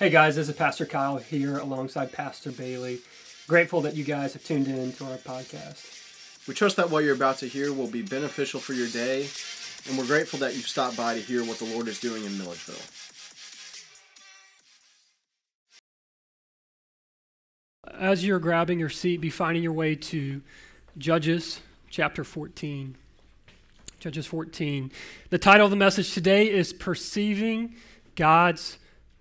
Hey guys, this is Pastor Kyle here alongside Pastor Bailey. Grateful that you guys have tuned in to our podcast. We trust that what you're about to hear will be beneficial for your day, and we're grateful that you've stopped by to hear what the Lord is doing in Milledgeville. As you're grabbing your seat, be finding your way to Judges chapter 14. Judges 14. The title of the message today is Perceiving God's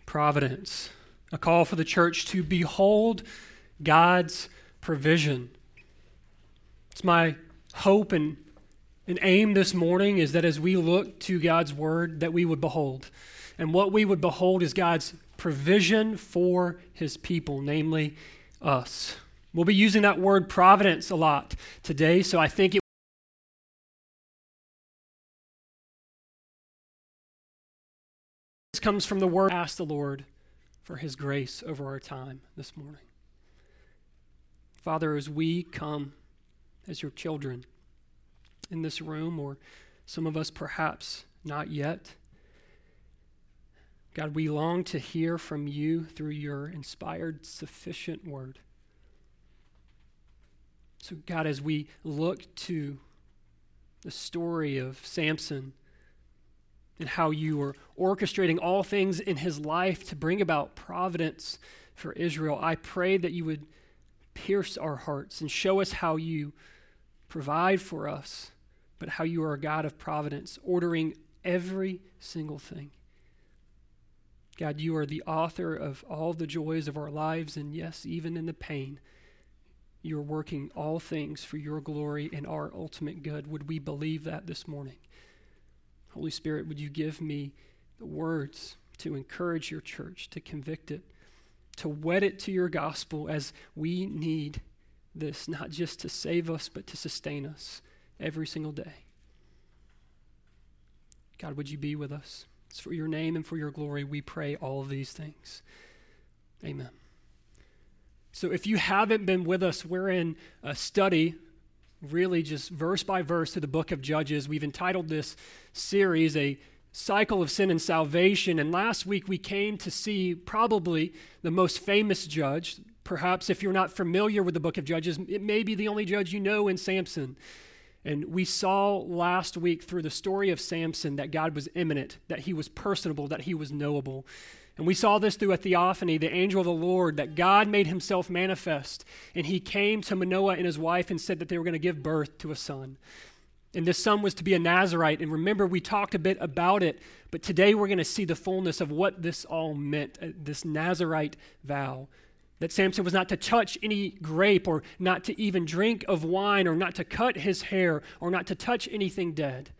providence, a call for the church to behold God's provision. It's my hope and, and aim this morning is that as we look to God's word, that we would behold. And what we would behold is God's provision for his people, namely us. We'll be using that word providence a lot today, so I think it comes from the word ask the Lord for his grace over our time this morning. Father, as we come as your children in this room, or some of us perhaps not yet, God, we long to hear from you through your inspired, sufficient word. So, God, as we look to the story of Samson, and how you were orchestrating all things in his life to bring about providence for Israel. I pray that you would pierce our hearts and show us how you provide for us, but how you are a God of providence, ordering every single thing. God, you are the author of all the joys of our lives, and yes, even in the pain, you are working all things for your glory and our ultimate good. Would we believe that this morning? Holy Spirit, would you give me the words to encourage your church, to convict it, to wed it to your gospel as we need this, not just to save us, but to sustain us every single day. God, would you be with us? It's for your name and for your glory we pray all of these things. Amen. So if you haven't been with us, we're in a study really just verse by verse to the book of Judges. We've entitled this series A Cycle of Sin and Salvation. And last week we came to see probably the most famous judge. Perhaps if you're not familiar with the book of Judges, it may be the only judge you know in Samson. And we saw last week through the story of Samson that God was immanent, that he was personable, that he was knowable. And we saw this through a theophany, the angel of the Lord, that God made himself manifest. And he came to Manoah and his wife and said that they were going to give birth to a son. And this son was to be a Nazarite. And remember, we talked a bit about it, but today we're going to see the fullness of what this all meant uh, this Nazarite vow. That Samson was not to touch any grape, or not to even drink of wine, or not to cut his hair, or not to touch anything dead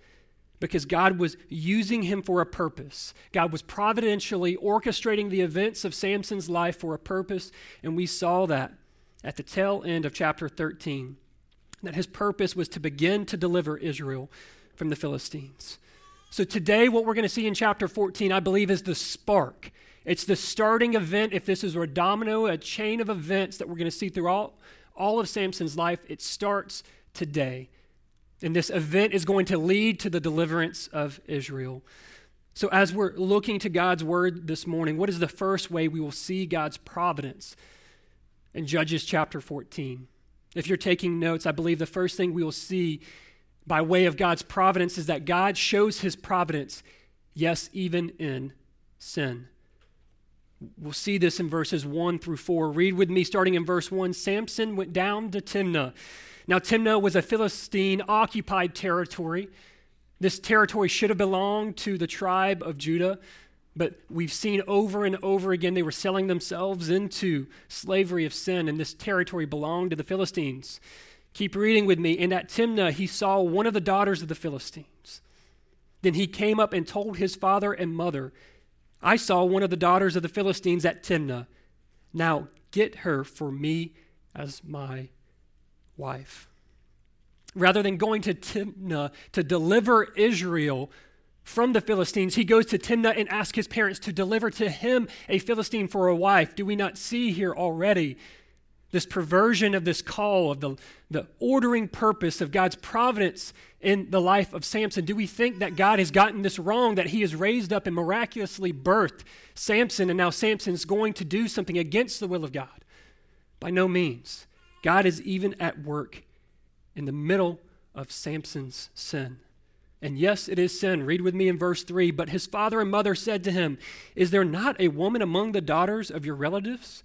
because God was using him for a purpose. God was providentially orchestrating the events of Samson's life for a purpose, and we saw that at the tail end of chapter 13 that his purpose was to begin to deliver Israel from the Philistines. So today what we're going to see in chapter 14 I believe is the spark. It's the starting event if this is a domino, a chain of events that we're going to see throughout all of Samson's life. It starts today. And this event is going to lead to the deliverance of Israel. So, as we're looking to God's word this morning, what is the first way we will see God's providence? In Judges chapter 14. If you're taking notes, I believe the first thing we will see by way of God's providence is that God shows his providence, yes, even in sin. We'll see this in verses 1 through 4. Read with me starting in verse 1. Samson went down to Timnah now, Timnah was a Philistine occupied territory. This territory should have belonged to the tribe of Judah, but we've seen over and over again they were selling themselves into slavery of sin, and this territory belonged to the Philistines. Keep reading with me. And at Timnah, he saw one of the daughters of the Philistines. Then he came up and told his father and mother, I saw one of the daughters of the Philistines at Timnah. Now get her for me as my wife. Rather than going to Timnah to deliver Israel from the Philistines, he goes to Timnah and asks his parents to deliver to him a Philistine for a wife. Do we not see here already this perversion of this call, of the, the ordering purpose of God's providence in the life of Samson? Do we think that God has gotten this wrong, that he has raised up and miraculously birthed Samson, and now Samson is going to do something against the will of God? By no means. God is even at work in the middle of Samson's sin. And yes, it is sin. Read with me in verse 3. But his father and mother said to him, Is there not a woman among the daughters of your relatives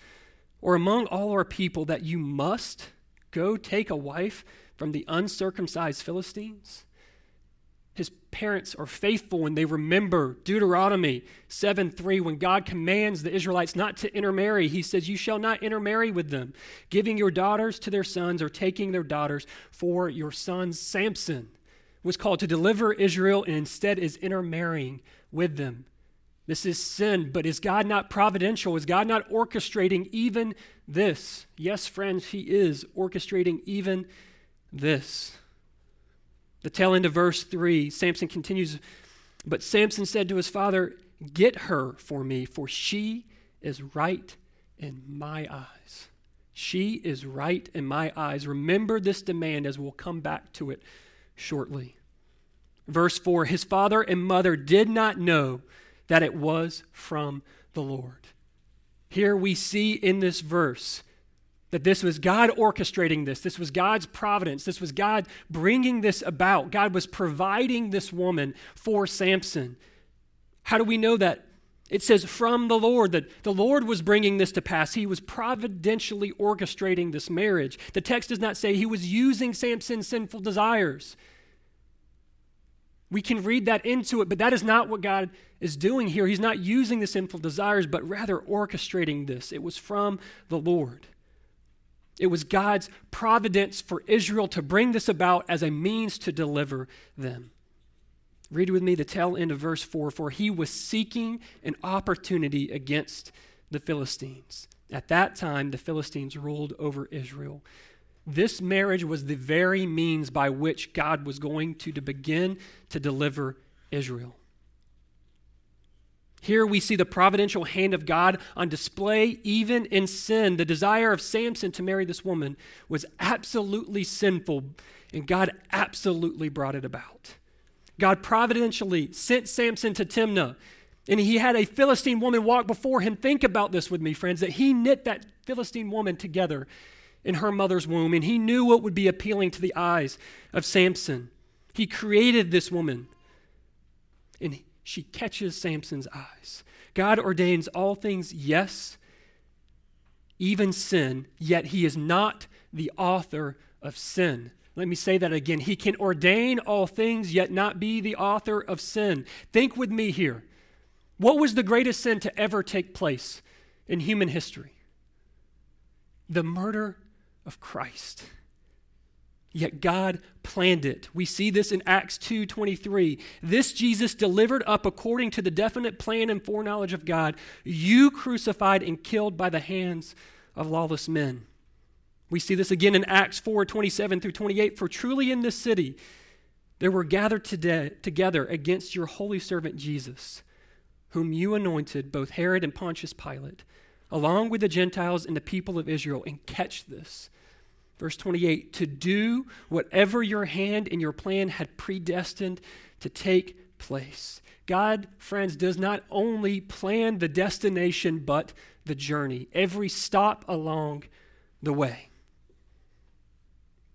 or among all our people that you must go take a wife from the uncircumcised Philistines? Parents are faithful when they remember Deuteronomy 7 3 when God commands the Israelites not to intermarry. He says, You shall not intermarry with them, giving your daughters to their sons or taking their daughters for your sons. Samson was called to deliver Israel and instead is intermarrying with them. This is sin, but is God not providential? Is God not orchestrating even this? Yes, friends, He is orchestrating even this. The tail end of verse 3, Samson continues, But Samson said to his father, Get her for me, for she is right in my eyes. She is right in my eyes. Remember this demand as we'll come back to it shortly. Verse 4 His father and mother did not know that it was from the Lord. Here we see in this verse that this was God orchestrating this. This was God's providence. This was God bringing this about. God was providing this woman for Samson. How do we know that? It says from the Lord that the Lord was bringing this to pass. He was providentially orchestrating this marriage. The text does not say he was using Samson's sinful desires. We can read that into it, but that is not what God is doing here. He's not using the sinful desires, but rather orchestrating this. It was from the Lord. It was God's providence for Israel to bring this about as a means to deliver them. Read with me the tail end of verse 4 For he was seeking an opportunity against the Philistines. At that time, the Philistines ruled over Israel. This marriage was the very means by which God was going to, to begin to deliver Israel. Here we see the providential hand of God on display even in sin. The desire of Samson to marry this woman was absolutely sinful, and God absolutely brought it about. God providentially sent Samson to Timnah, and he had a Philistine woman walk before him. Think about this with me, friends, that he knit that Philistine woman together in her mother's womb, and he knew what would be appealing to the eyes of Samson. He created this woman, and she catches Samson's eyes. God ordains all things, yes, even sin, yet he is not the author of sin. Let me say that again. He can ordain all things, yet not be the author of sin. Think with me here. What was the greatest sin to ever take place in human history? The murder of Christ. Yet God planned it. We see this in Acts 2:23. This Jesus delivered up according to the definite plan and foreknowledge of God, you crucified and killed by the hands of lawless men. We see this again in Acts 4:27 through 28. For truly in this city there were gathered today, together against your holy servant Jesus, whom you anointed, both Herod and Pontius Pilate, along with the Gentiles and the people of Israel. And catch this Verse 28 to do whatever your hand and your plan had predestined to take place. God, friends, does not only plan the destination, but the journey, every stop along the way.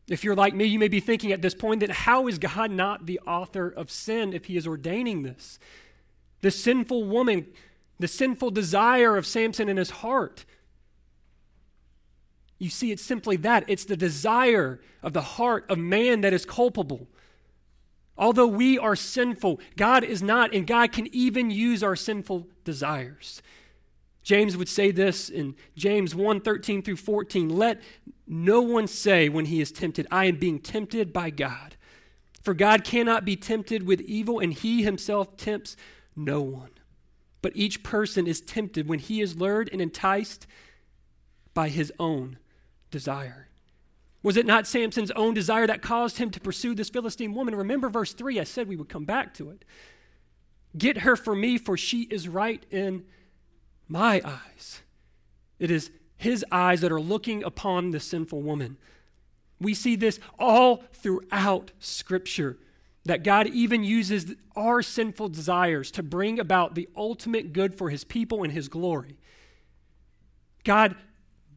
If you're like me, you may be thinking at this point that how is God not the author of sin if he is ordaining this? The sinful woman, the sinful desire of Samson in his heart, you see, it's simply that it's the desire of the heart of man that is culpable. Although we are sinful, God is not, and God can even use our sinful desires. James would say this in James 1 13 through 14 Let no one say when he is tempted, I am being tempted by God. For God cannot be tempted with evil, and he himself tempts no one. But each person is tempted when he is lured and enticed by his own desire? Was it not Samson's own desire that caused him to pursue this Philistine woman? Remember verse 3, I said we would come back to it. Get her for me, for she is right in my eyes. It is his eyes that are looking upon the sinful woman. We see this all throughout Scripture that God even uses our sinful desires to bring about the ultimate good for his people and his glory. God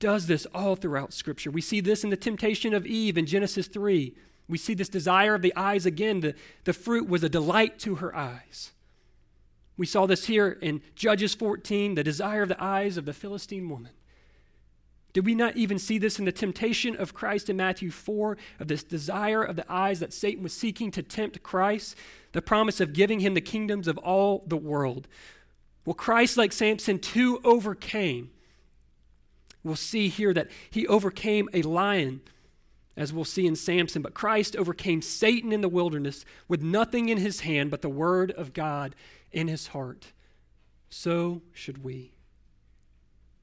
does this all throughout Scripture. We see this in the temptation of Eve in Genesis 3. We see this desire of the eyes again. The, the fruit was a delight to her eyes. We saw this here in Judges 14, the desire of the eyes of the Philistine woman. Did we not even see this in the temptation of Christ in Matthew 4 of this desire of the eyes that Satan was seeking to tempt Christ? The promise of giving him the kingdoms of all the world. Well, Christ, like Samson, too overcame. We'll see here that he overcame a lion, as we'll see in Samson, but Christ overcame Satan in the wilderness with nothing in his hand but the word of God in his heart. So should we.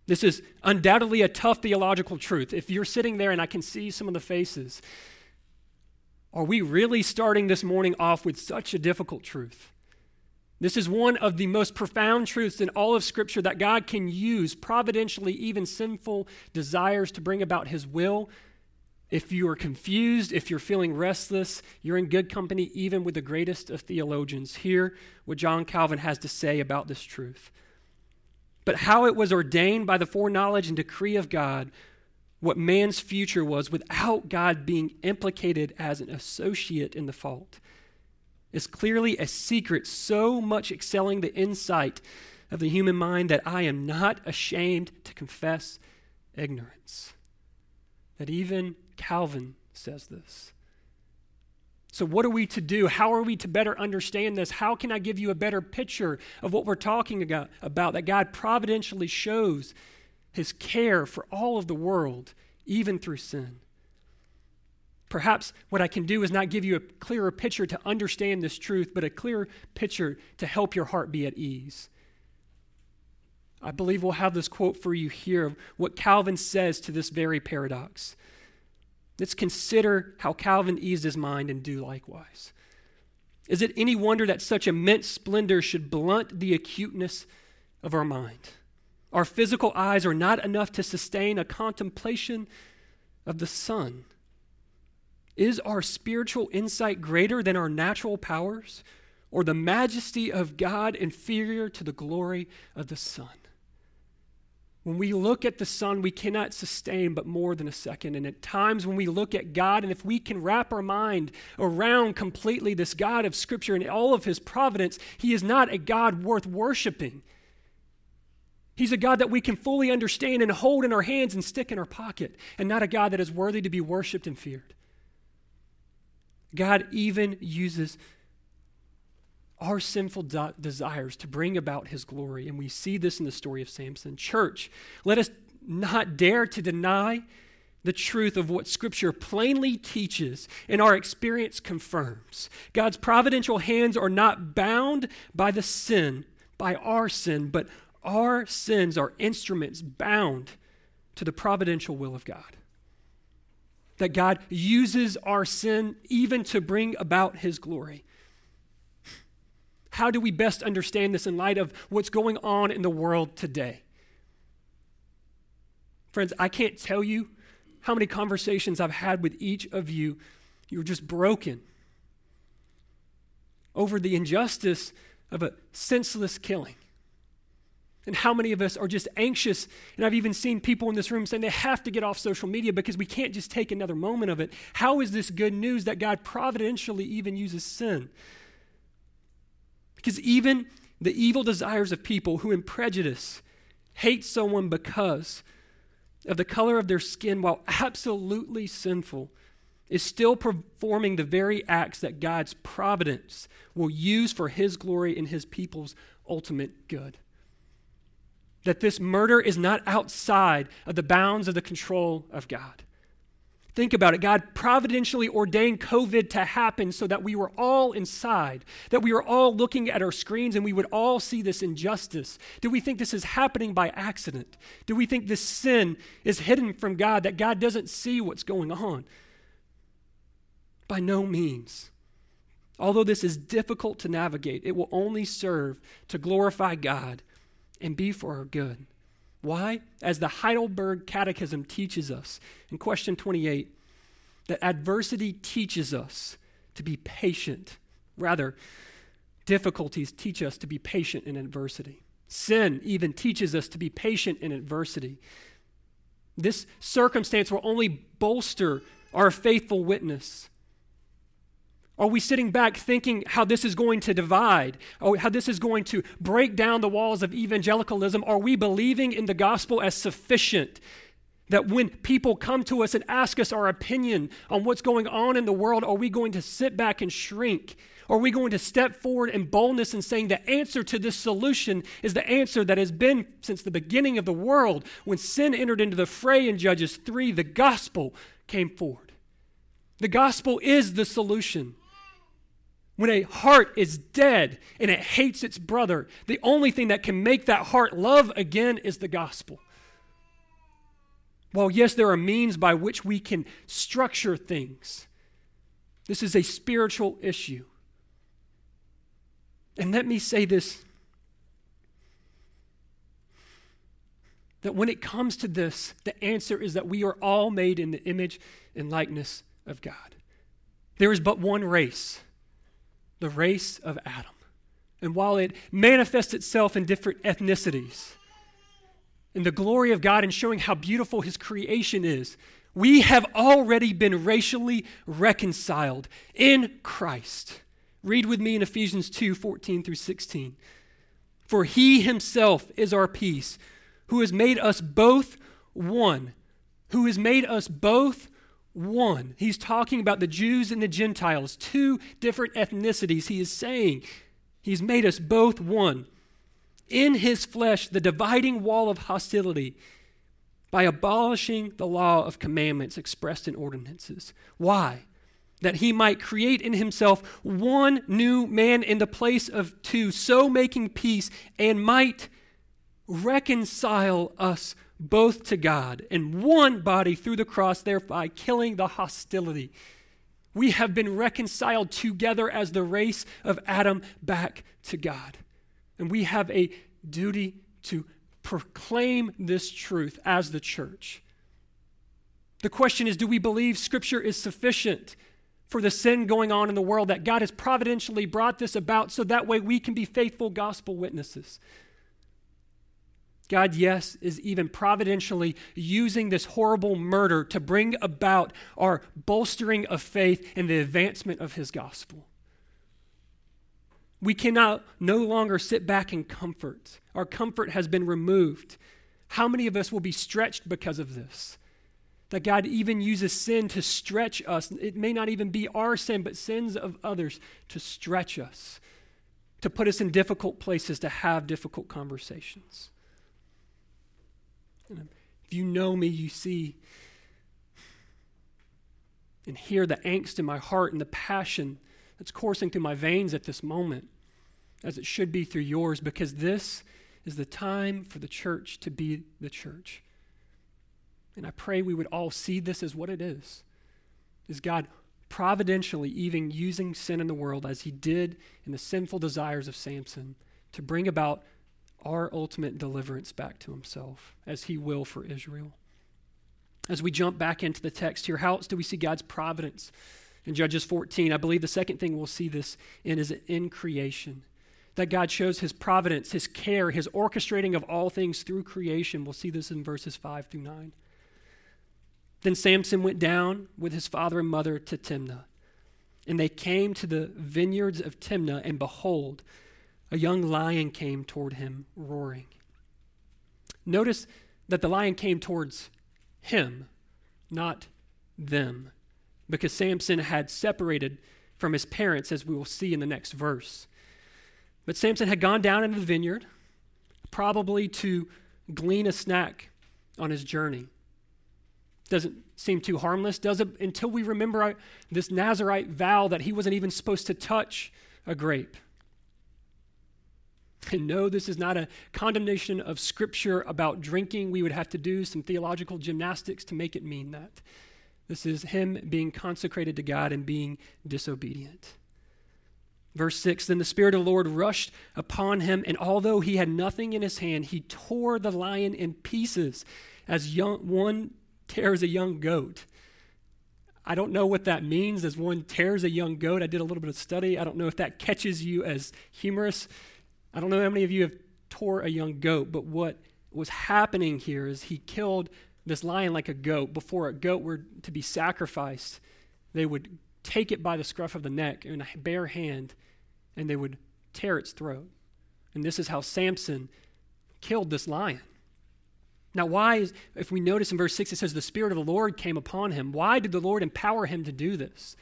This is undoubtedly a tough theological truth. If you're sitting there and I can see some of the faces, are we really starting this morning off with such a difficult truth? This is one of the most profound truths in all of Scripture that God can use providentially, even sinful desires, to bring about His will. If you are confused, if you're feeling restless, you're in good company, even with the greatest of theologians. Hear what John Calvin has to say about this truth but how it was ordained by the foreknowledge and decree of God what man's future was without God being implicated as an associate in the fault is clearly a secret so much excelling the insight of the human mind that I am not ashamed to confess ignorance. That even Calvin says this. So, what are we to do? How are we to better understand this? How can I give you a better picture of what we're talking about? that God providentially shows his care for all of the world, even through sin. Perhaps what I can do is not give you a clearer picture to understand this truth, but a clearer picture to help your heart be at ease. I believe we'll have this quote for you here of what Calvin says to this very paradox. Let's consider how Calvin eased his mind and do likewise. Is it any wonder that such immense splendor should blunt the acuteness of our mind? Our physical eyes are not enough to sustain a contemplation of the sun. Is our spiritual insight greater than our natural powers, or the majesty of God inferior to the glory of the sun? When we look at the sun, we cannot sustain but more than a second. And at times when we look at God, and if we can wrap our mind around completely this God of Scripture and all of His providence, He is not a God worth worshiping. He's a God that we can fully understand and hold in our hands and stick in our pocket, and not a God that is worthy to be worshiped and feared. God even uses our sinful de- desires to bring about his glory. And we see this in the story of Samson. Church, let us not dare to deny the truth of what Scripture plainly teaches and our experience confirms. God's providential hands are not bound by the sin, by our sin, but our sins are instruments bound to the providential will of God. That God uses our sin even to bring about His glory. How do we best understand this in light of what's going on in the world today? Friends, I can't tell you how many conversations I've had with each of you. You're just broken over the injustice of a senseless killing. And how many of us are just anxious? And I've even seen people in this room saying they have to get off social media because we can't just take another moment of it. How is this good news that God providentially even uses sin because even the evil desires of people who, in prejudice, hate someone because of the color of their skin, while absolutely sinful, is still performing the very acts that God's providence will use for His glory and His people's ultimate good. That this murder is not outside of the bounds of the control of God. Think about it. God providentially ordained COVID to happen so that we were all inside, that we were all looking at our screens and we would all see this injustice. Do we think this is happening by accident? Do we think this sin is hidden from God, that God doesn't see what's going on? By no means. Although this is difficult to navigate, it will only serve to glorify God and be for our good. Why? As the Heidelberg Catechism teaches us in question 28, that adversity teaches us to be patient. Rather, difficulties teach us to be patient in adversity. Sin even teaches us to be patient in adversity. This circumstance will only bolster our faithful witness. Are we sitting back thinking how this is going to divide? Or how this is going to break down the walls of evangelicalism? Are we believing in the gospel as sufficient? That when people come to us and ask us our opinion on what's going on in the world, are we going to sit back and shrink? Are we going to step forward in boldness and saying the answer to this solution is the answer that has been since the beginning of the world? When sin entered into the fray in Judges 3, the gospel came forward. The gospel is the solution. When a heart is dead and it hates its brother, the only thing that can make that heart love again is the gospel. While, yes, there are means by which we can structure things, this is a spiritual issue. And let me say this that when it comes to this, the answer is that we are all made in the image and likeness of God. There is but one race the race of Adam. And while it manifests itself in different ethnicities, in the glory of God and showing how beautiful His creation is, we have already been racially reconciled in Christ. Read with me in Ephesians 2 14 through 16. For He Himself is our peace, who has made us both one, who has made us both one. He's talking about the Jews and the Gentiles, two different ethnicities. He is saying he's made us both one. In his flesh, the dividing wall of hostility by abolishing the law of commandments expressed in ordinances. Why? That he might create in himself one new man in the place of two, so making peace, and might reconcile us both to God in one body through the cross, thereby killing the hostility. We have been reconciled together as the race of Adam back to God. And we have a duty to proclaim this truth as the church. The question is do we believe Scripture is sufficient for the sin going on in the world, that God has providentially brought this about so that way we can be faithful gospel witnesses? God, yes, is even providentially using this horrible murder to bring about our bolstering of faith and the advancement of his gospel. We cannot no longer sit back in comfort. Our comfort has been removed. How many of us will be stretched because of this? That God even uses sin to stretch us. It may not even be our sin, but sins of others to stretch us, to put us in difficult places, to have difficult conversations. If you know me, you see and hear the angst in my heart and the passion that's coursing through my veins at this moment, as it should be through yours, because this is the time for the church to be the church. And I pray we would all see this as what it is. Is God providentially even using sin in the world as he did in the sinful desires of Samson to bring about our ultimate deliverance back to himself, as he will for Israel. As we jump back into the text here, how else do we see God's providence? In Judges 14, I believe the second thing we'll see this in is in creation. That God shows his providence, his care, his orchestrating of all things through creation. We'll see this in verses 5 through 9. Then Samson went down with his father and mother to Timnah. And they came to the vineyards of Timnah, and behold, a young lion came toward him, roaring. Notice that the lion came towards him, not them, because Samson had separated from his parents, as we will see in the next verse. But Samson had gone down into the vineyard, probably to glean a snack on his journey. Doesn't seem too harmless, does it? Until we remember uh, this Nazarite vow that he wasn't even supposed to touch a grape. And no, this is not a condemnation of Scripture about drinking. We would have to do some theological gymnastics to make it mean that. This is him being consecrated to God and being disobedient. Verse 6 Then the Spirit of the Lord rushed upon him, and although he had nothing in his hand, he tore the lion in pieces as young, one tears a young goat. I don't know what that means as one tears a young goat. I did a little bit of study. I don't know if that catches you as humorous. I don't know how many of you have tore a young goat, but what was happening here is he killed this lion like a goat. Before a goat were to be sacrificed, they would take it by the scruff of the neck in a bare hand and they would tear its throat. And this is how Samson killed this lion. Now, why, is, if we notice in verse 6, it says, the Spirit of the Lord came upon him. Why did the Lord empower him to do this?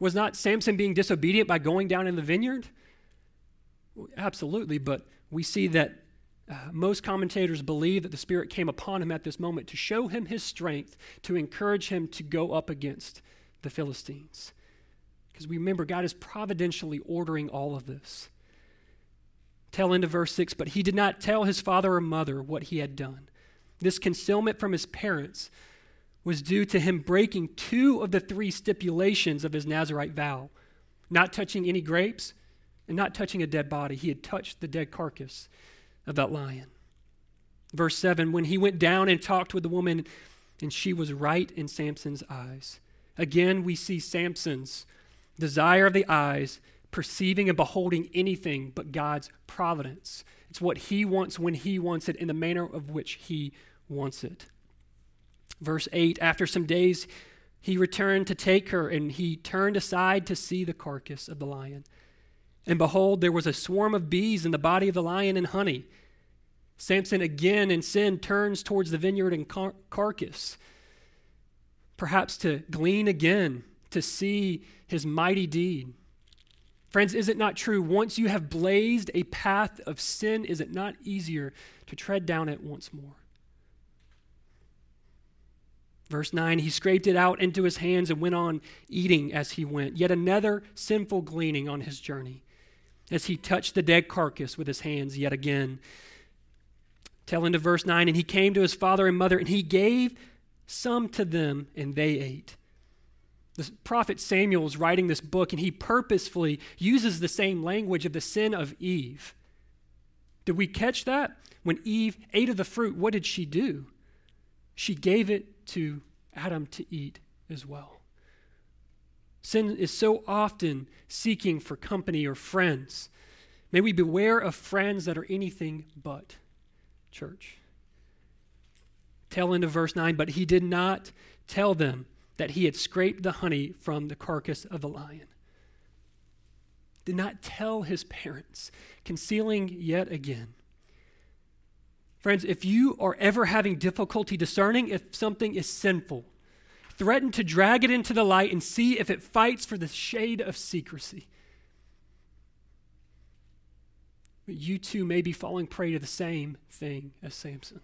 Was not Samson being disobedient by going down in the vineyard? Absolutely, but we see that uh, most commentators believe that the Spirit came upon him at this moment to show him his strength, to encourage him to go up against the Philistines. Because we remember, God is providentially ordering all of this. Tell into verse 6 But he did not tell his father or mother what he had done. This concealment from his parents was due to him breaking two of the three stipulations of his Nazarite vow not touching any grapes and not touching a dead body. He had touched the dead carcass of that lion. Verse 7 When he went down and talked with the woman, and she was right in Samson's eyes. Again, we see Samson's desire of the eyes, perceiving and beholding anything but God's providence. It's what he wants when he wants it in the manner of which he wants it. Verse 8 After some days, he returned to take her, and he turned aside to see the carcass of the lion. And behold, there was a swarm of bees in the body of the lion and honey. Samson again in sin turns towards the vineyard and car- carcass, perhaps to glean again, to see his mighty deed. Friends, is it not true? Once you have blazed a path of sin, is it not easier to tread down it once more? Verse 9, he scraped it out into his hands and went on eating as he went. Yet another sinful gleaning on his journey as he touched the dead carcass with his hands yet again. Tell into verse 9, and he came to his father and mother, and he gave some to them, and they ate. The prophet Samuel is writing this book, and he purposefully uses the same language of the sin of Eve. Did we catch that? When Eve ate of the fruit, what did she do? She gave it to Adam to eat as well. Sin is so often seeking for company or friends. May we beware of friends that are anything but church. Tail end of verse 9, but he did not tell them that he had scraped the honey from the carcass of the lion. Did not tell his parents, concealing yet again. Friends, if you are ever having difficulty discerning if something is sinful, threaten to drag it into the light and see if it fights for the shade of secrecy. You too may be falling prey to the same thing as Samson.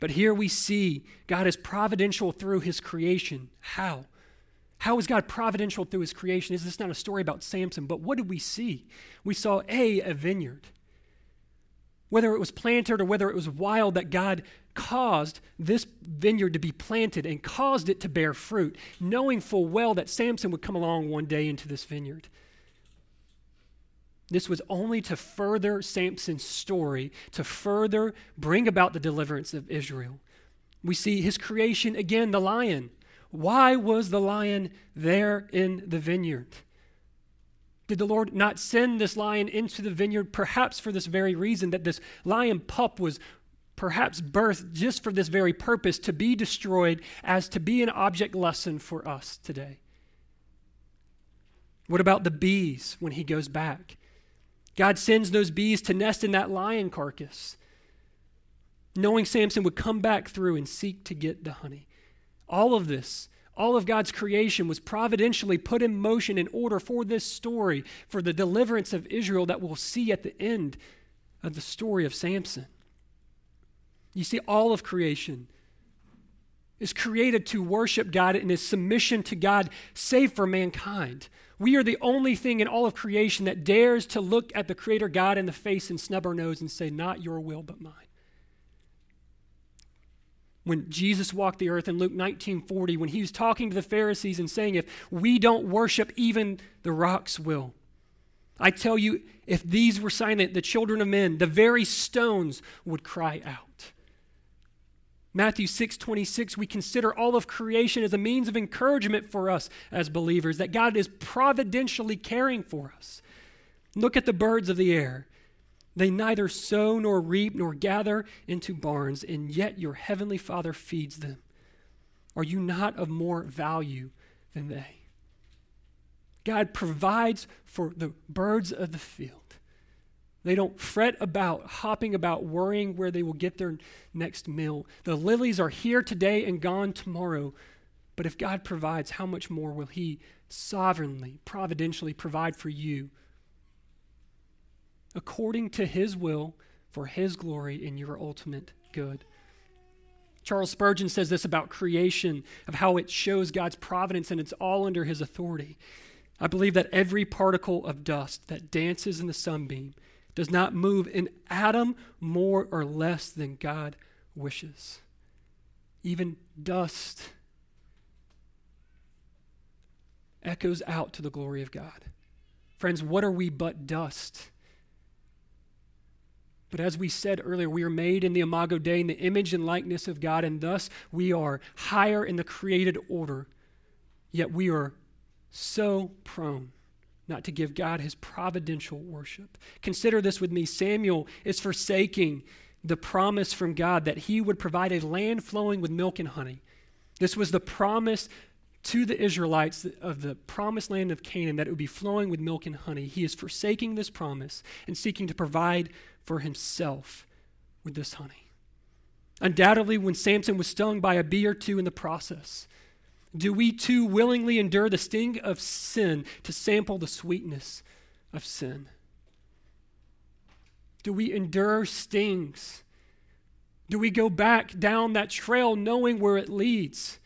But here we see God is providential through his creation. How? How is God providential through his creation? Is this not a story about Samson? But what did we see? We saw A, a vineyard whether it was planted or whether it was wild, that God caused this vineyard to be planted and caused it to bear fruit, knowing full well that Samson would come along one day into this vineyard. This was only to further Samson's story, to further bring about the deliverance of Israel. We see his creation again, the lion. Why was the lion there in the vineyard? Did the Lord not send this lion into the vineyard perhaps for this very reason that this lion pup was perhaps birthed just for this very purpose to be destroyed as to be an object lesson for us today? What about the bees when he goes back? God sends those bees to nest in that lion carcass, knowing Samson would come back through and seek to get the honey. All of this all of God's creation was providentially put in motion in order for this story, for the deliverance of Israel that we'll see at the end of the story of Samson. You see, all of creation is created to worship God and is submission to God, save for mankind. We are the only thing in all of creation that dares to look at the Creator God in the face and snub our nose and say, Not your will, but mine when Jesus walked the earth in Luke 19:40 when he was talking to the Pharisees and saying if we don't worship even the rocks will. I tell you, if these were silent, the children of men, the very stones would cry out. Matthew 6 26, we consider all of creation as a means of encouragement for us as believers, that God is providentially caring for us. Look at the birds of the air. They neither sow nor reap nor gather into barns, and yet your heavenly Father feeds them. Are you not of more value than they? God provides for the birds of the field. They don't fret about hopping about, worrying where they will get their next meal. The lilies are here today and gone tomorrow. But if God provides, how much more will He sovereignly, providentially provide for you according to His will for His glory and your ultimate good? Charles Spurgeon says this about creation, of how it shows God's providence and it's all under His authority. I believe that every particle of dust that dances in the sunbeam does not move an atom more or less than God wishes. Even dust echoes out to the glory of God. Friends, what are we but dust? But as we said earlier, we are made in the Imago Dei, in the image and likeness of God, and thus we are higher in the created order, yet we are so prone not to give God his providential worship. Consider this with me. Samuel is forsaking the promise from God that he would provide a land flowing with milk and honey. This was the promise to the Israelites of the promised land of Canaan that it would be flowing with milk and honey. He is forsaking this promise and seeking to provide for himself with this honey. Undoubtedly, when Samson was stung by a bee or two in the process, do we too willingly endure the sting of sin to sample the sweetness of sin? Do we endure stings? Do we go back down that trail knowing where it leads?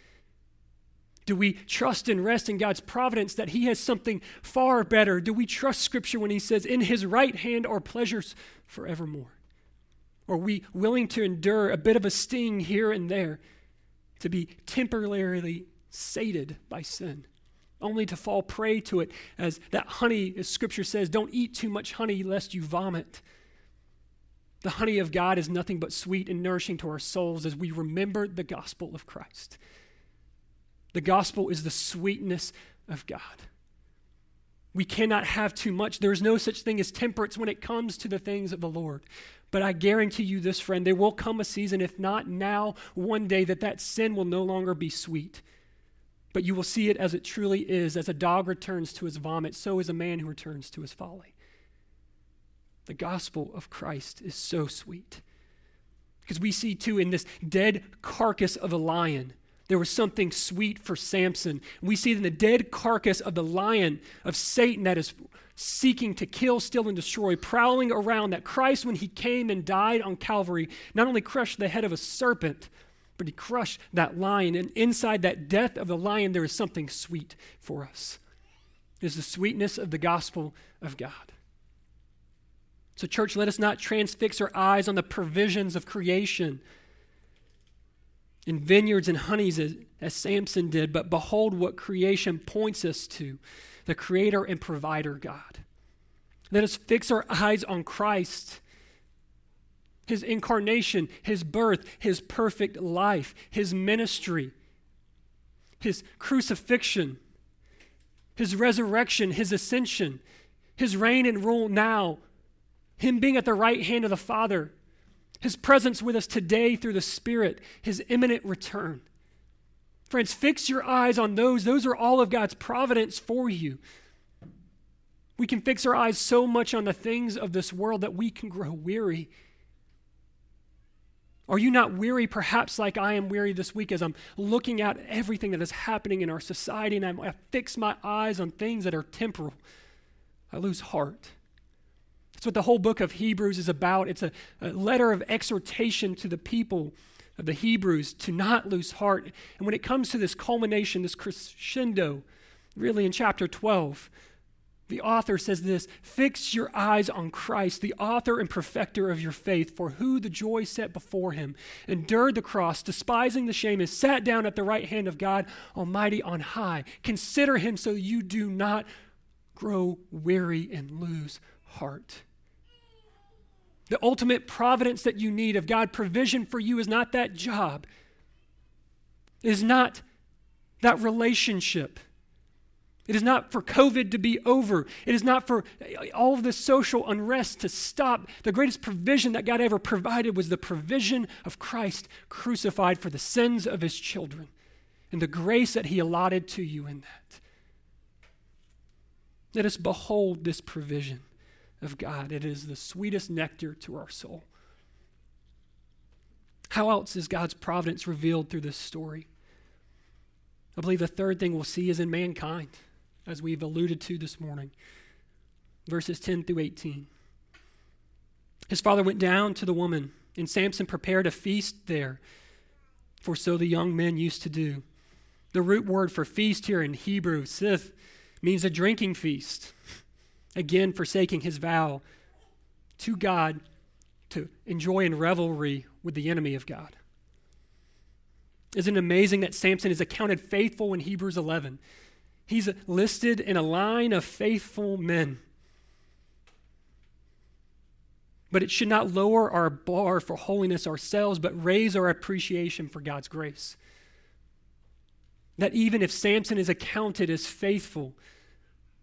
Do we trust and rest in God's providence that He has something far better? Do we trust Scripture when He says, In His right hand are pleasures forevermore? Are we willing to endure a bit of a sting here and there to be temporarily sated by sin, only to fall prey to it as that honey, as Scripture says, don't eat too much honey lest you vomit. The honey of God is nothing but sweet and nourishing to our souls as we remember the gospel of Christ. The gospel is the sweetness of God. We cannot have too much. There is no such thing as temperance when it comes to the things of the Lord. But I guarantee you this, friend, there will come a season, if not now, one day, that that sin will no longer be sweet but you will see it as it truly is. As a dog returns to his vomit, so is a man who returns to his folly. The gospel of Christ is so sweet. Because we see, too, in this dead carcass of a lion, there was something sweet for Samson. We see in the dead carcass of the lion of Satan that is seeking to kill, steal, and destroy, prowling around, that Christ, when he came and died on Calvary, not only crushed the head of a serpent, but he crushed that lion. And inside that death of the lion, there is something sweet for us. It is the sweetness of the gospel of God. So, church, let us not transfix our eyes on the provisions of creation in vineyards and honeys as, as Samson did, but behold what creation points us to the creator and provider God. Let us fix our eyes on Christ his incarnation, his birth, his perfect life, his ministry, his crucifixion, his resurrection, his ascension, his reign and rule now, him being at the right hand of the Father, his presence with us today through the Spirit, his imminent return. Friends, fix your eyes on those. Those are all of God's providence for you. We can fix our eyes so much on the things of this world that we can grow weary are you not weary, perhaps like I am weary this week as I'm looking at everything that is happening in our society and I'm, I fix my eyes on things that are temporal? I lose heart. That's what the whole book of Hebrews is about. It's a, a letter of exhortation to the people of the Hebrews to not lose heart. And when it comes to this culmination, this crescendo, really in chapter 12, the author says this Fix your eyes on Christ, the author and perfecter of your faith, for who the joy set before him endured the cross, despising the shame, and sat down at the right hand of God Almighty on high. Consider him so you do not grow weary and lose heart. The ultimate providence that you need of God provision for you is not that job, is not that relationship. It is not for COVID to be over. It is not for uh, all of this social unrest to stop. The greatest provision that God ever provided was the provision of Christ crucified for the sins of his children and the grace that he allotted to you in that. Let us behold this provision of God. It is the sweetest nectar to our soul. How else is God's providence revealed through this story? I believe the third thing we'll see is in mankind, as we've alluded to this morning. Verses 10 through 18. His father went down to the woman, and Samson prepared a feast there, for so the young men used to do. The root word for feast here in Hebrew, sith, means a drinking feast. Again, forsaking his vow to God to enjoy in revelry with the enemy of God. Isn't it amazing that Samson is accounted faithful in Hebrews 11? He's listed in a line of faithful men. But it should not lower our bar for holiness ourselves, but raise our appreciation for God's grace. That even if Samson is accounted as faithful,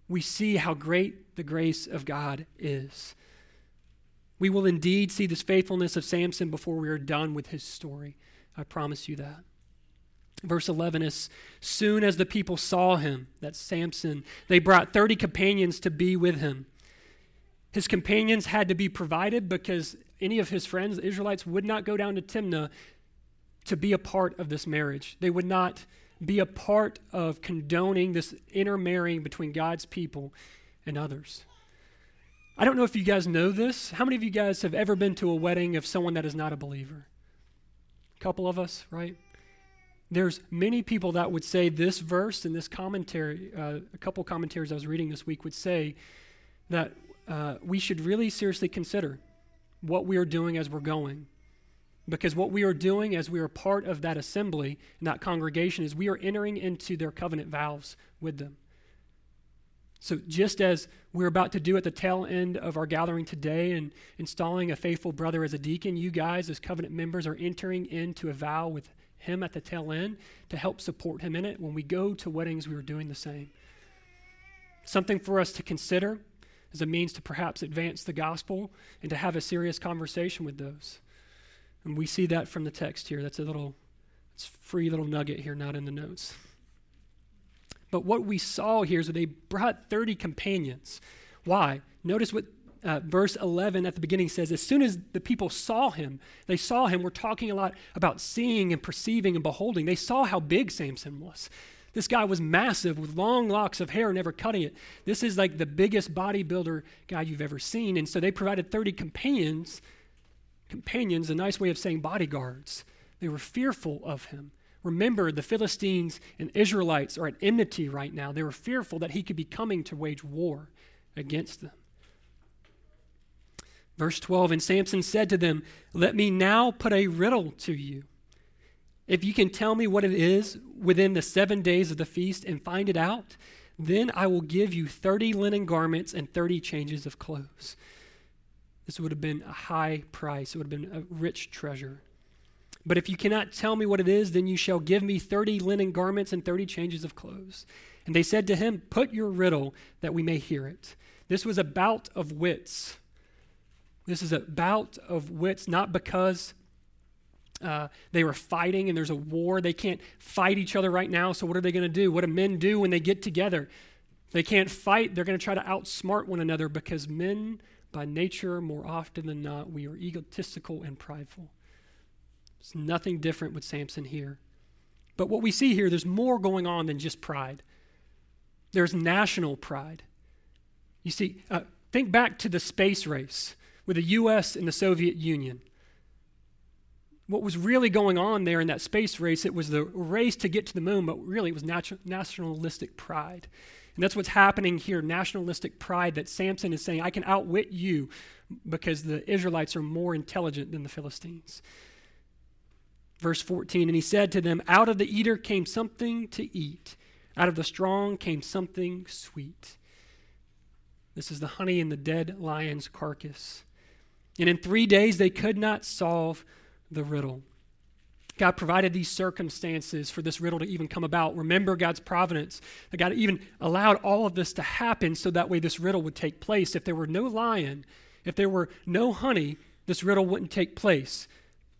we see how great the grace of God is. We will indeed see this faithfulness of Samson before we are done with his story. I promise you that. Verse 11 As soon as the people saw him, that's Samson, they brought 30 companions to be with him. His companions had to be provided because any of his friends, the Israelites, would not go down to Timnah to be a part of this marriage. They would not be a part of condoning this intermarrying between God's people and others. I don't know if you guys know this. How many of you guys have ever been to a wedding of someone that is not a believer? A couple of us, right? There's many people that would say this verse and this commentary, uh, a couple commentaries I was reading this week would say that uh, we should really seriously consider what we are doing as we're going because what we are doing as we are part of that assembly and that congregation is we are entering into their covenant vows with them. So, just as we're about to do at the tail end of our gathering today and installing a faithful brother as a deacon, you guys, as covenant members, are entering into a vow with him at the tail end to help support him in it. When we go to weddings, we are doing the same. Something for us to consider as a means to perhaps advance the gospel and to have a serious conversation with those. And we see that from the text here. That's a little it's free little nugget here, not in the notes. But what we saw here is that they brought 30 companions. Why? Notice what uh, verse 11 at the beginning says as soon as the people saw him, they saw him. We're talking a lot about seeing and perceiving and beholding. They saw how big Samson was. This guy was massive with long locks of hair, never cutting it. This is like the biggest bodybuilder guy you've ever seen. And so they provided 30 companions companions, a nice way of saying bodyguards. They were fearful of him. Remember, the Philistines and Israelites are at enmity right now. They were fearful that he could be coming to wage war against them. Verse 12 And Samson said to them, Let me now put a riddle to you. If you can tell me what it is within the seven days of the feast and find it out, then I will give you 30 linen garments and 30 changes of clothes. This would have been a high price, it would have been a rich treasure. But if you cannot tell me what it is, then you shall give me 30 linen garments and 30 changes of clothes. And they said to him, Put your riddle that we may hear it. This was a bout of wits. This is a bout of wits, not because uh, they were fighting and there's a war. They can't fight each other right now, so what are they going to do? What do men do when they get together? They can't fight. They're going to try to outsmart one another because men by nature, more often than not, we are egotistical and prideful. There's nothing different with Samson here. But what we see here, there's more going on than just pride. There's national pride. You see, uh, think back to the space race with the U.S. and the Soviet Union. What was really going on there in that space race, it was the race to get to the moon, but really it was natu- nationalistic pride. And that's what's happening here nationalistic pride that Samson is saying, I can outwit you because the Israelites are more intelligent than the Philistines. Verse 14, and he said to them, Out of the eater came something to eat, out of the strong came something sweet. This is the honey in the dead lion's carcass. And in three days they could not solve the riddle. God provided these circumstances for this riddle to even come about. Remember God's providence. That God even allowed all of this to happen so that way this riddle would take place. If there were no lion, if there were no honey, this riddle wouldn't take place.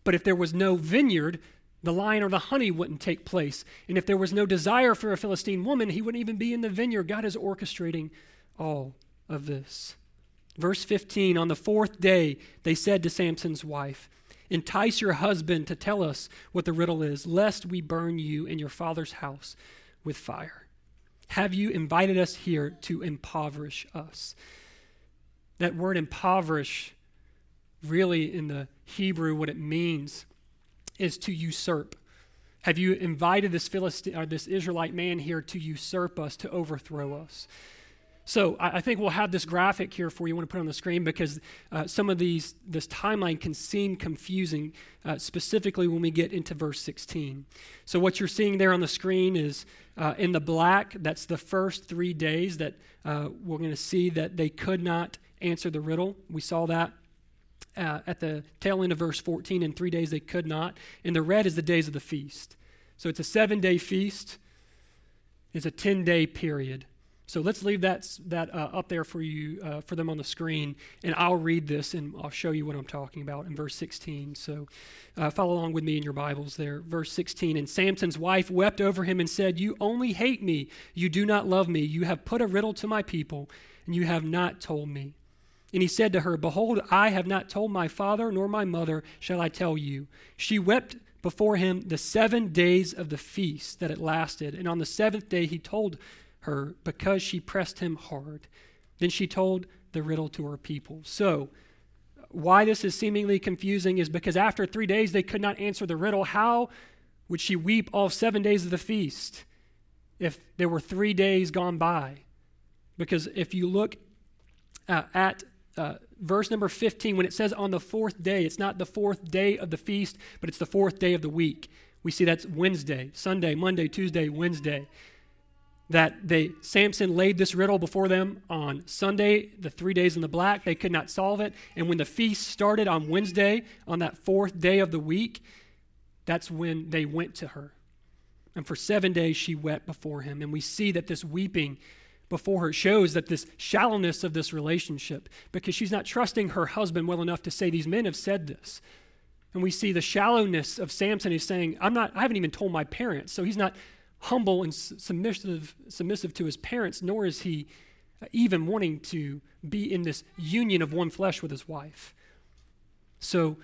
But if there was no vineyard, the lion or the honey wouldn't take place. And if there was no desire for a Philistine woman, he wouldn't even be in the vineyard. God is orchestrating all of this. Verse 15 On the fourth day, they said to Samson's wife, Entice your husband to tell us what the riddle is, lest we burn you and your father's house with fire. Have you invited us here to impoverish us? That word impoverish, really in the Hebrew, what it means is to usurp. Have you invited this Philistine or this Israelite man here to usurp us, to overthrow us? So I, I think we'll have this graphic here for you. I want to put on the screen because uh, some of these this timeline can seem confusing, uh, specifically when we get into verse 16. So what you're seeing there on the screen is uh, in the black. That's the first three days that uh, we're going to see that they could not answer the riddle. We saw that uh, at the tail end of verse 14. In three days they could not. And the red is the days of the feast. So it's a seven day feast. It's a 10 day period. So let's leave that, that uh, up there for you, uh, for them on the screen, and I'll read this and I'll show you what I'm talking about in verse 16. So uh, follow along with me in your Bibles there. Verse 16 And Samson's wife wept over him and said, You only hate me. You do not love me. You have put a riddle to my people, and you have not told me. And he said to her, Behold, I have not told my father nor my mother, shall I tell you. She wept before him the seven days of the feast that it lasted. And on the seventh day he told her because she pressed him hard. Then she told the riddle to her people. So, why this is seemingly confusing is because after three days they could not answer the riddle. How would she weep all seven days of the feast if there were three days gone by? Because if you look uh, at uh, verse number 15, when it says on the fourth day, it's not the fourth day of the feast, but it's the fourth day of the week. We see that's Wednesday, Sunday, Monday, Tuesday, Wednesday that they Samson laid this riddle before them on Sunday, the 3 days in the black, they could not solve it, and when the feast started on Wednesday, on that fourth day of the week, that's when they went to her. And for 7 days she wept before him, and we see that this weeping before her shows that this shallowness of this relationship because she's not trusting her husband well enough to say these men have said this. And we see the shallowness of Samson. He's saying, I'm not, I haven't even told my parents. So he's not humble and submissive, submissive to his parents, nor is he uh, even wanting to be in this union of one flesh with his wife. So,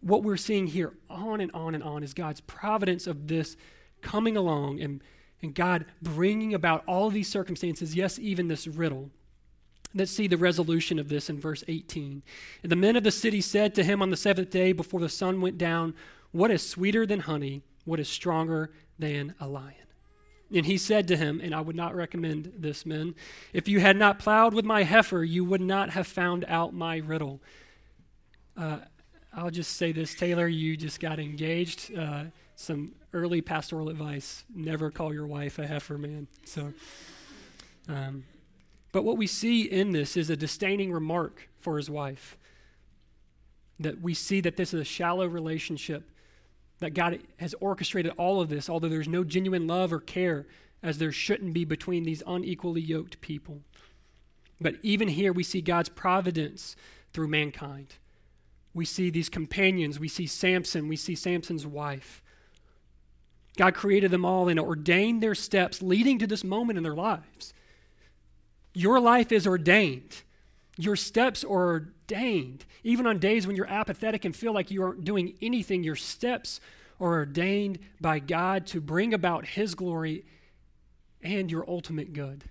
what we're seeing here on and on and on is God's providence of this coming along and, and God bringing about all these circumstances, yes, even this riddle. Let's see the resolution of this in verse 18. And the men of the city said to him on the seventh day before the sun went down, What is sweeter than honey? What is stronger than a lion? And he said to him, and I would not recommend this, men, if you had not plowed with my heifer, you would not have found out my riddle. Uh, I'll just say this, Taylor, you just got engaged. Uh, some early pastoral advice never call your wife a heifer, man. So, um, but what we see in this is a disdaining remark for his wife. That we see that this is a shallow relationship that God has orchestrated all of this, although there's no genuine love or care, as there shouldn't be between these unequally yoked people. But even here, we see God's providence through mankind. We see these companions. We see Samson. We see Samson's wife. God created them all and ordained their steps leading to this moment in their lives. Your life is ordained. Your steps are ordained. Even on days when you're apathetic and feel like you aren't doing anything, your steps are ordained by God to bring about His glory and your ultimate good.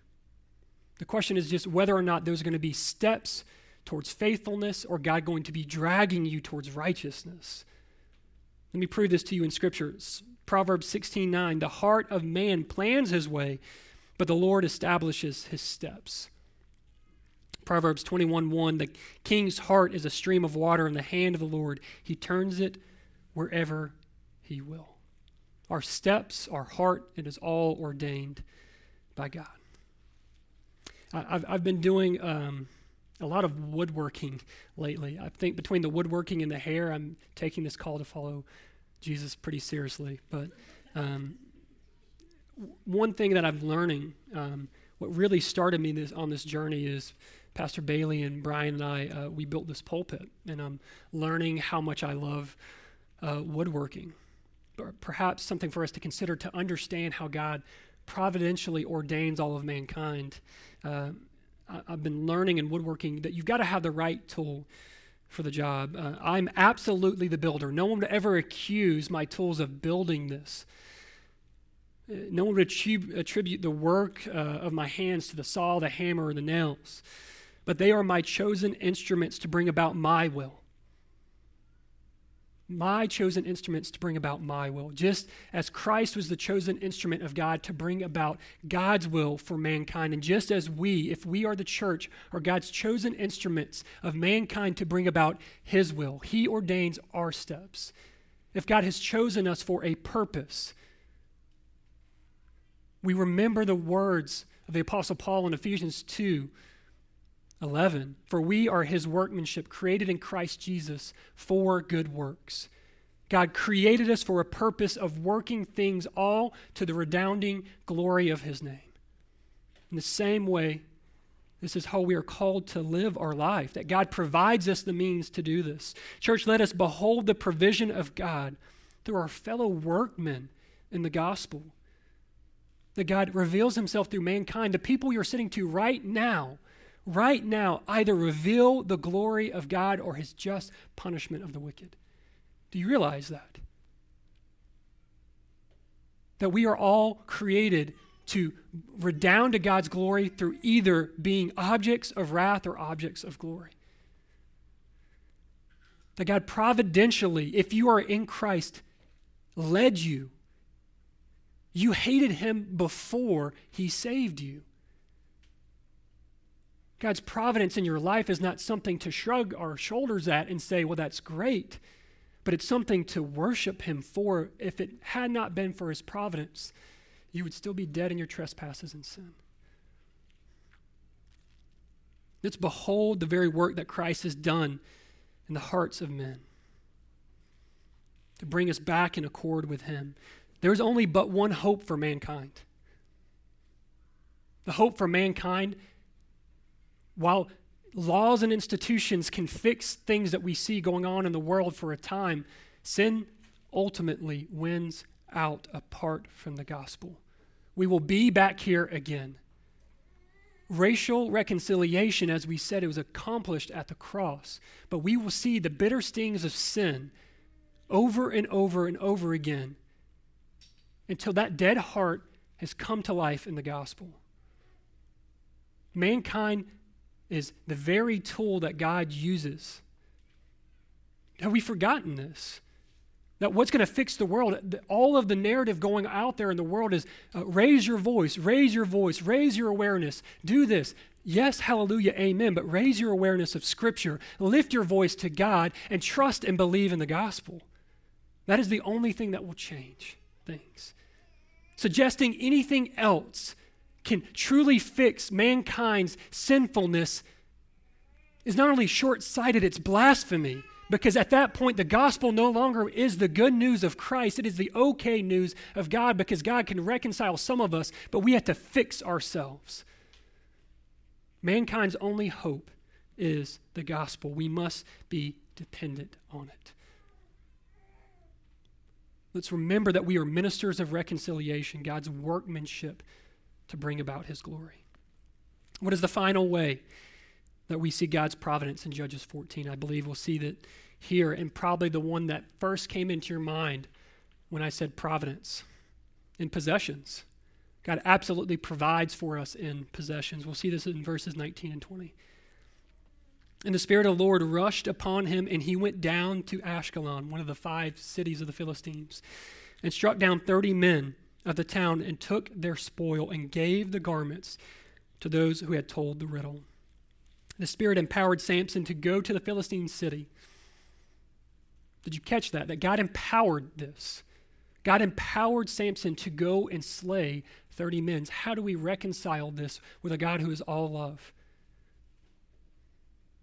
The question is just whether or not those are going to be steps towards faithfulness or God going to be dragging you towards righteousness. Let me prove this to you in Scripture. Proverbs 16:9, the heart of man plans his way, but the Lord establishes his steps. Proverbs 21:1 The king's heart is a stream of water in the hand of the Lord. He turns it wherever he will. Our steps, our heart, it is all ordained by God. I've, I've been doing um, a lot of woodworking lately. I think between the woodworking and the hair, I'm taking this call to follow Jesus pretty seriously. But um, one thing that I'm learning, um, what really started me this, on this journey is Pastor Bailey and Brian and I, uh, we built this pulpit, and I'm learning how much I love uh, woodworking. perhaps something for us to consider to understand how God providentially ordains all of mankind. Uh, I've been learning in woodworking that you've got to have the right tool for the job. Uh, I'm absolutely the builder. No one would ever accuse my tools of building this. Uh, no one would attribute the work uh, of my hands to the saw, the hammer, or the nails. But they are my chosen instruments to bring about my will my chosen instruments to bring about my will, just as Christ was the chosen instrument of God to bring about God's will for mankind. And just as we, if we are the church, are God's chosen instruments of mankind to bring about his will, he ordains our steps. If God has chosen us for a purpose, we remember the words of the Apostle Paul in Ephesians 2 11. For we are his workmanship, created in Christ Jesus for good works. God created us for a purpose of working things all to the redounding glory of his name. In the same way, this is how we are called to live our life, that God provides us the means to do this. Church, let us behold the provision of God through our fellow workmen in the gospel. That God reveals himself through mankind. The people you're sitting to right now right now either reveal the glory of God or his just punishment of the wicked. Do you realize that? That we are all created to redound to God's glory through either being objects of wrath or objects of glory. That God providentially, if you are in Christ, led you. You hated him before he saved you. God's providence in your life is not something to shrug our shoulders at and say, well, that's great, but it's something to worship Him for. If it had not been for His providence, you would still be dead in your trespasses and sin. Let's behold the very work that Christ has done in the hearts of men to bring us back in accord with Him. There's only but one hope for mankind. The hope for mankind while laws and institutions can fix things that we see going on in the world for a time, sin ultimately wins out apart from the gospel. We will be back here again. Racial reconciliation, as we said, it was accomplished at the cross, but we will see the bitter stings of sin over and over and over again until that dead heart has come to life in the gospel. Mankind is the very tool that God uses. Have we forgotten this? That what's going to fix the world, all of the narrative going out there in the world is uh, raise your voice, raise your voice, raise your awareness, do this. Yes, hallelujah, amen, but raise your awareness of Scripture, lift your voice to God, and trust and believe in the gospel. That is the only thing that will change things. Suggesting anything else can truly fix mankind's sinfulness is not only short sighted, it's blasphemy. Because at that point, the gospel no longer is the good news of Christ. It is the okay news of God because God can reconcile some of us, but we have to fix ourselves. Mankind's only hope is the gospel. We must be dependent on it. Let's remember that we are ministers of reconciliation, God's workmanship to bring about his glory. What is the final way that we see God's providence in Judges 14? I believe we'll see that here, and probably the one that first came into your mind when I said providence in possessions. God absolutely provides for us in possessions. We'll see this in verses 19 and 20. And the Spirit of the Lord rushed upon him, and he went down to Ashkelon, one of the five cities of the Philistines, and struck down 30 men of the town and took their spoil and gave the garments to those who had told the riddle. The Spirit empowered Samson to go to the Philistine city. Did you catch that? That God empowered this. God empowered Samson to go and slay 30 men. How do we reconcile this with a God who is all love?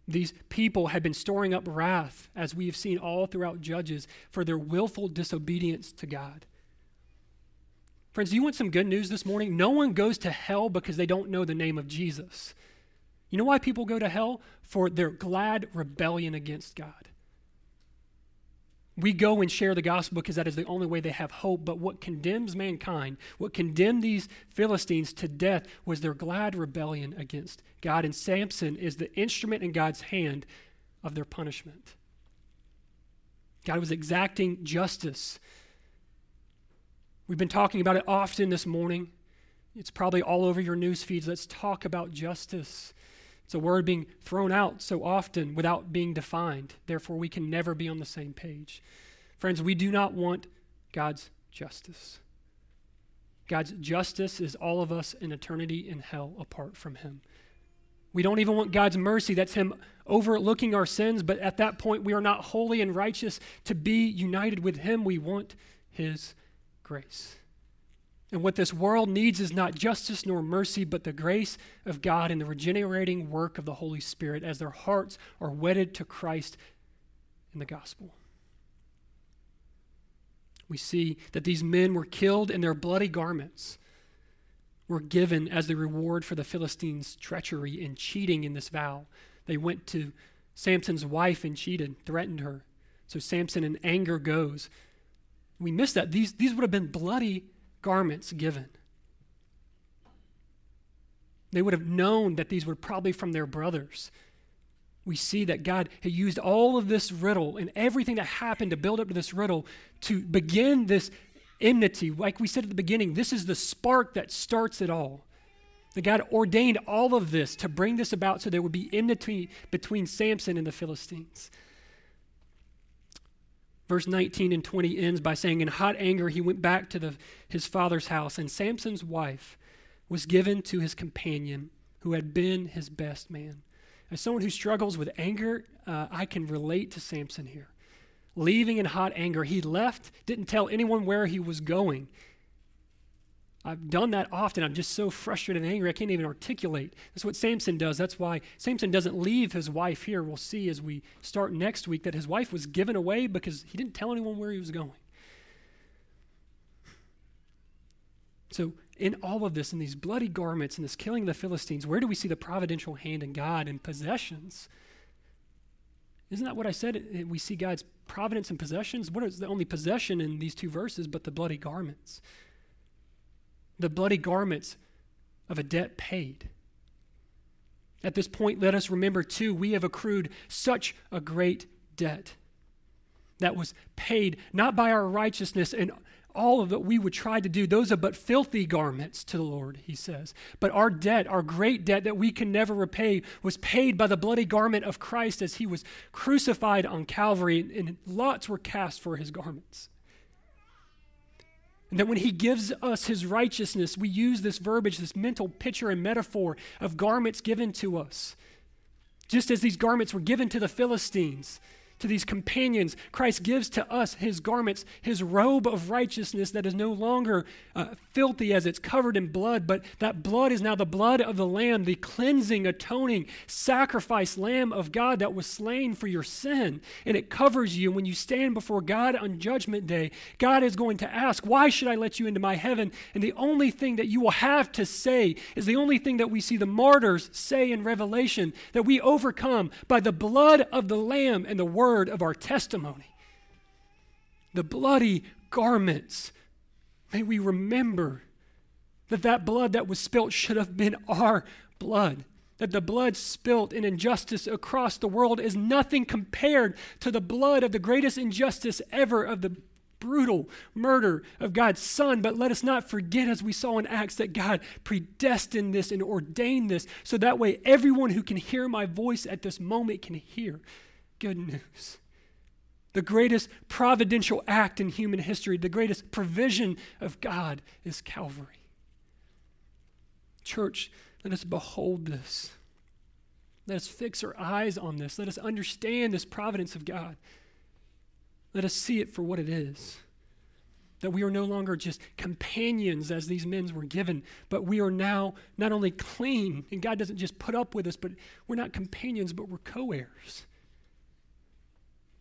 These people had been storing up wrath, as we have seen all throughout Judges, for their willful disobedience to God. Friends, do you want some good news this morning? No one goes to hell because they don't know the name of Jesus. You know why people go to hell? For their glad rebellion against God. We go and share the gospel because that is the only way they have hope. But what condemns mankind, what condemned these Philistines to death, was their glad rebellion against God. And Samson is the instrument in God's hand of their punishment. God was exacting justice. We've been talking about it often this morning. It's probably all over your news feeds. Let's talk about justice. It's a word being thrown out so often without being defined. Therefore, we can never be on the same page. Friends, we do not want God's justice. God's justice is all of us in eternity in hell apart from Him. We don't even want God's mercy. That's Him overlooking our sins, but at that point, we are not holy and righteous to be united with Him. We want His grace. And what this world needs is not justice nor mercy, but the grace of God and the regenerating work of the Holy Spirit as their hearts are wedded to Christ in the gospel. We see that these men were killed and their bloody garments were given as the reward for the Philistines' treachery and cheating in this vow. They went to Samson's wife and cheated, threatened her. So Samson in anger goes. We miss that. These, these would have been bloody garments given. They would have known that these were probably from their brothers. We see that God had used all of this riddle and everything that happened to build up to this riddle to begin this enmity. Like we said at the beginning, this is the spark that starts it all. That God ordained all of this to bring this about so there would be enmity between Samson and the Philistines. Verse 19 and 20 ends by saying, In hot anger, he went back to the, his father's house, and Samson's wife was given to his companion, who had been his best man. As someone who struggles with anger, uh, I can relate to Samson here. Leaving in hot anger, he left, didn't tell anyone where he was going. I've done that often. I'm just so frustrated and angry, I can't even articulate. That's what Samson does. That's why Samson doesn't leave his wife here. We'll see as we start next week that his wife was given away because he didn't tell anyone where he was going. So, in all of this, in these bloody garments, in this killing of the Philistines, where do we see the providential hand in God and possessions? Isn't that what I said? Eh, we see God's providence and possessions. What is the only possession in these two verses but the bloody garments? The bloody garments of a debt paid. At this point, let us remember, too, we have accrued such a great debt that was paid not by our righteousness and all of what we would try to do. Those are but filthy garments to the Lord, he says. But our debt, our great debt that we can never repay, was paid by the bloody garment of Christ as he was crucified on Calvary, and lots were cast for his garments. And that when he gives us his righteousness, we use this verbiage, this mental picture and metaphor of garments given to us. Just as these garments were given to the Philistines, to these companions, Christ gives to us his garments, his robe of righteousness that is no longer uh, filthy as it's covered in blood, but that blood is now the blood of the Lamb, the cleansing, atoning, sacrifice Lamb of God that was slain for your sin. And it covers you. And When you stand before God on Judgment Day, God is going to ask, Why should I let you into my heaven? And the only thing that you will have to say is the only thing that we see the martyrs say in Revelation that we overcome by the blood of the Lamb and the word word of our testimony. The bloody garments. May we remember that that blood that was spilt should have been our blood. That the blood spilt in injustice across the world is nothing compared to the blood of the greatest injustice ever of the brutal murder of God's Son. But let us not forget, as we saw in Acts, that God predestined this and ordained this so that way everyone who can hear my voice at this moment can hear good news. The greatest providential act in human history, the greatest provision of God is Calvary. Church, let us behold this. Let us fix our eyes on this. Let us understand this providence of God. Let us see it for what it is. That we are no longer just companions as these men were given, but we are now not only clean, and God doesn't just put up with us, but we're not companions, but we're co heirs.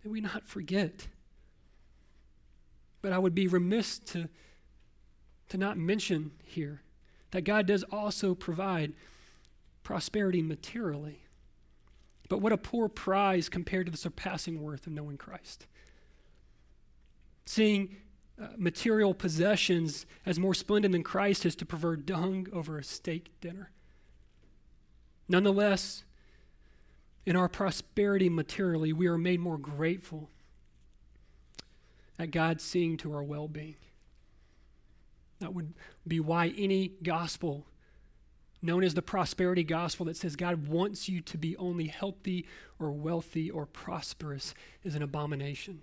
We not forget. But I would be remiss to, to not mention here that God does also provide prosperity materially. But what a poor prize compared to the surpassing worth of knowing Christ. Seeing uh, material possessions as more splendid than Christ is to prefer dung over a steak dinner. Nonetheless, in our prosperity materially, we are made more grateful at God seeing to our well being. That would be why any gospel known as the prosperity gospel that says God wants you to be only healthy or wealthy or prosperous is an abomination.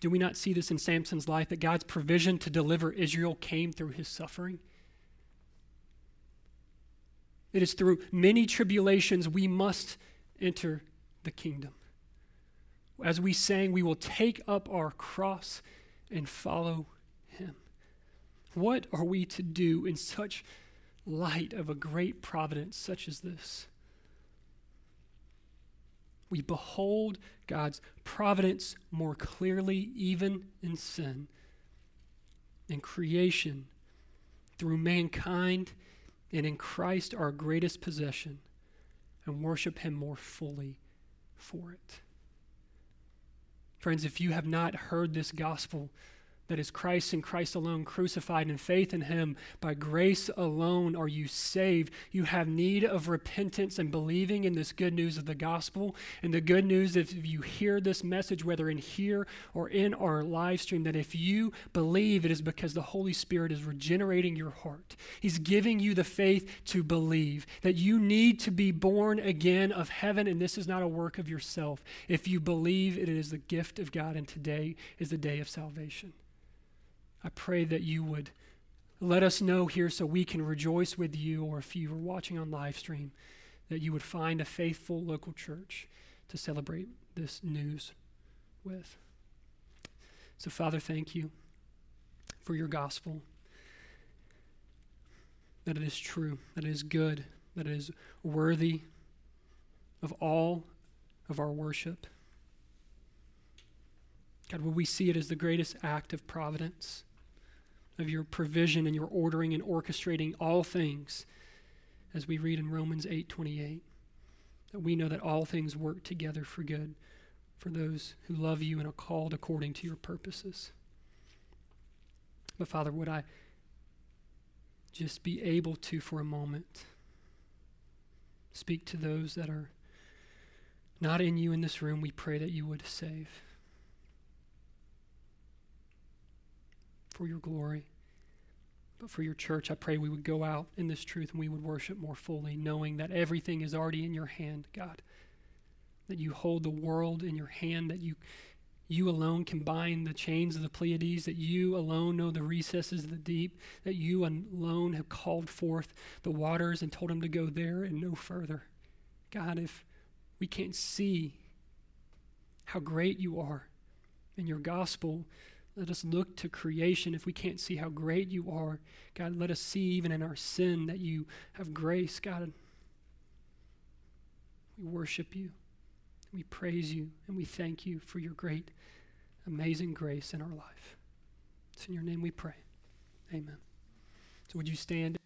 Do we not see this in Samson's life that God's provision to deliver Israel came through his suffering? It is through many tribulations we must enter the kingdom. As we sang, we will take up our cross and follow him. What are we to do in such light of a great providence such as this? We behold God's providence more clearly, even in sin, in creation, through mankind, and in Christ, our greatest possession, and worship Him more fully for it. Friends, if you have not heard this gospel, that is Christ and Christ alone, crucified in faith in Him. By grace alone are you saved. You have need of repentance and believing in this good news of the gospel. And the good news, if you hear this message, whether in here or in our live stream, that if you believe, it is because the Holy Spirit is regenerating your heart. He's giving you the faith to believe that you need to be born again of heaven, and this is not a work of yourself. If you believe, it is the gift of God, and today is the day of salvation. I pray that you would let us know here so we can rejoice with you, or if you are watching on live stream, that you would find a faithful local church to celebrate this news with. So, Father, thank you for your gospel, that it is true, that it is good, that it is worthy of all of our worship. God, would we see it as the greatest act of providence? Of your provision and your ordering and orchestrating all things as we read in Romans 8:28 that we know that all things work together for good for those who love you and are called according to your purposes. But Father, would I just be able to for a moment speak to those that are not in you in this room, we pray that you would save. For your glory. But for your church, I pray we would go out in this truth and we would worship more fully, knowing that everything is already in your hand, God. That you hold the world in your hand, that you you alone can bind the chains of the Pleiades, that you alone know the recesses of the deep, that you alone have called forth the waters and told them to go there and no further. God, if we can't see how great you are in your gospel, let us look to creation if we can't see how great you are. God, let us see even in our sin that you have grace. God, we worship you, we praise you, and we thank you for your great, amazing grace in our life. It's in your name we pray. Amen. So, would you stand?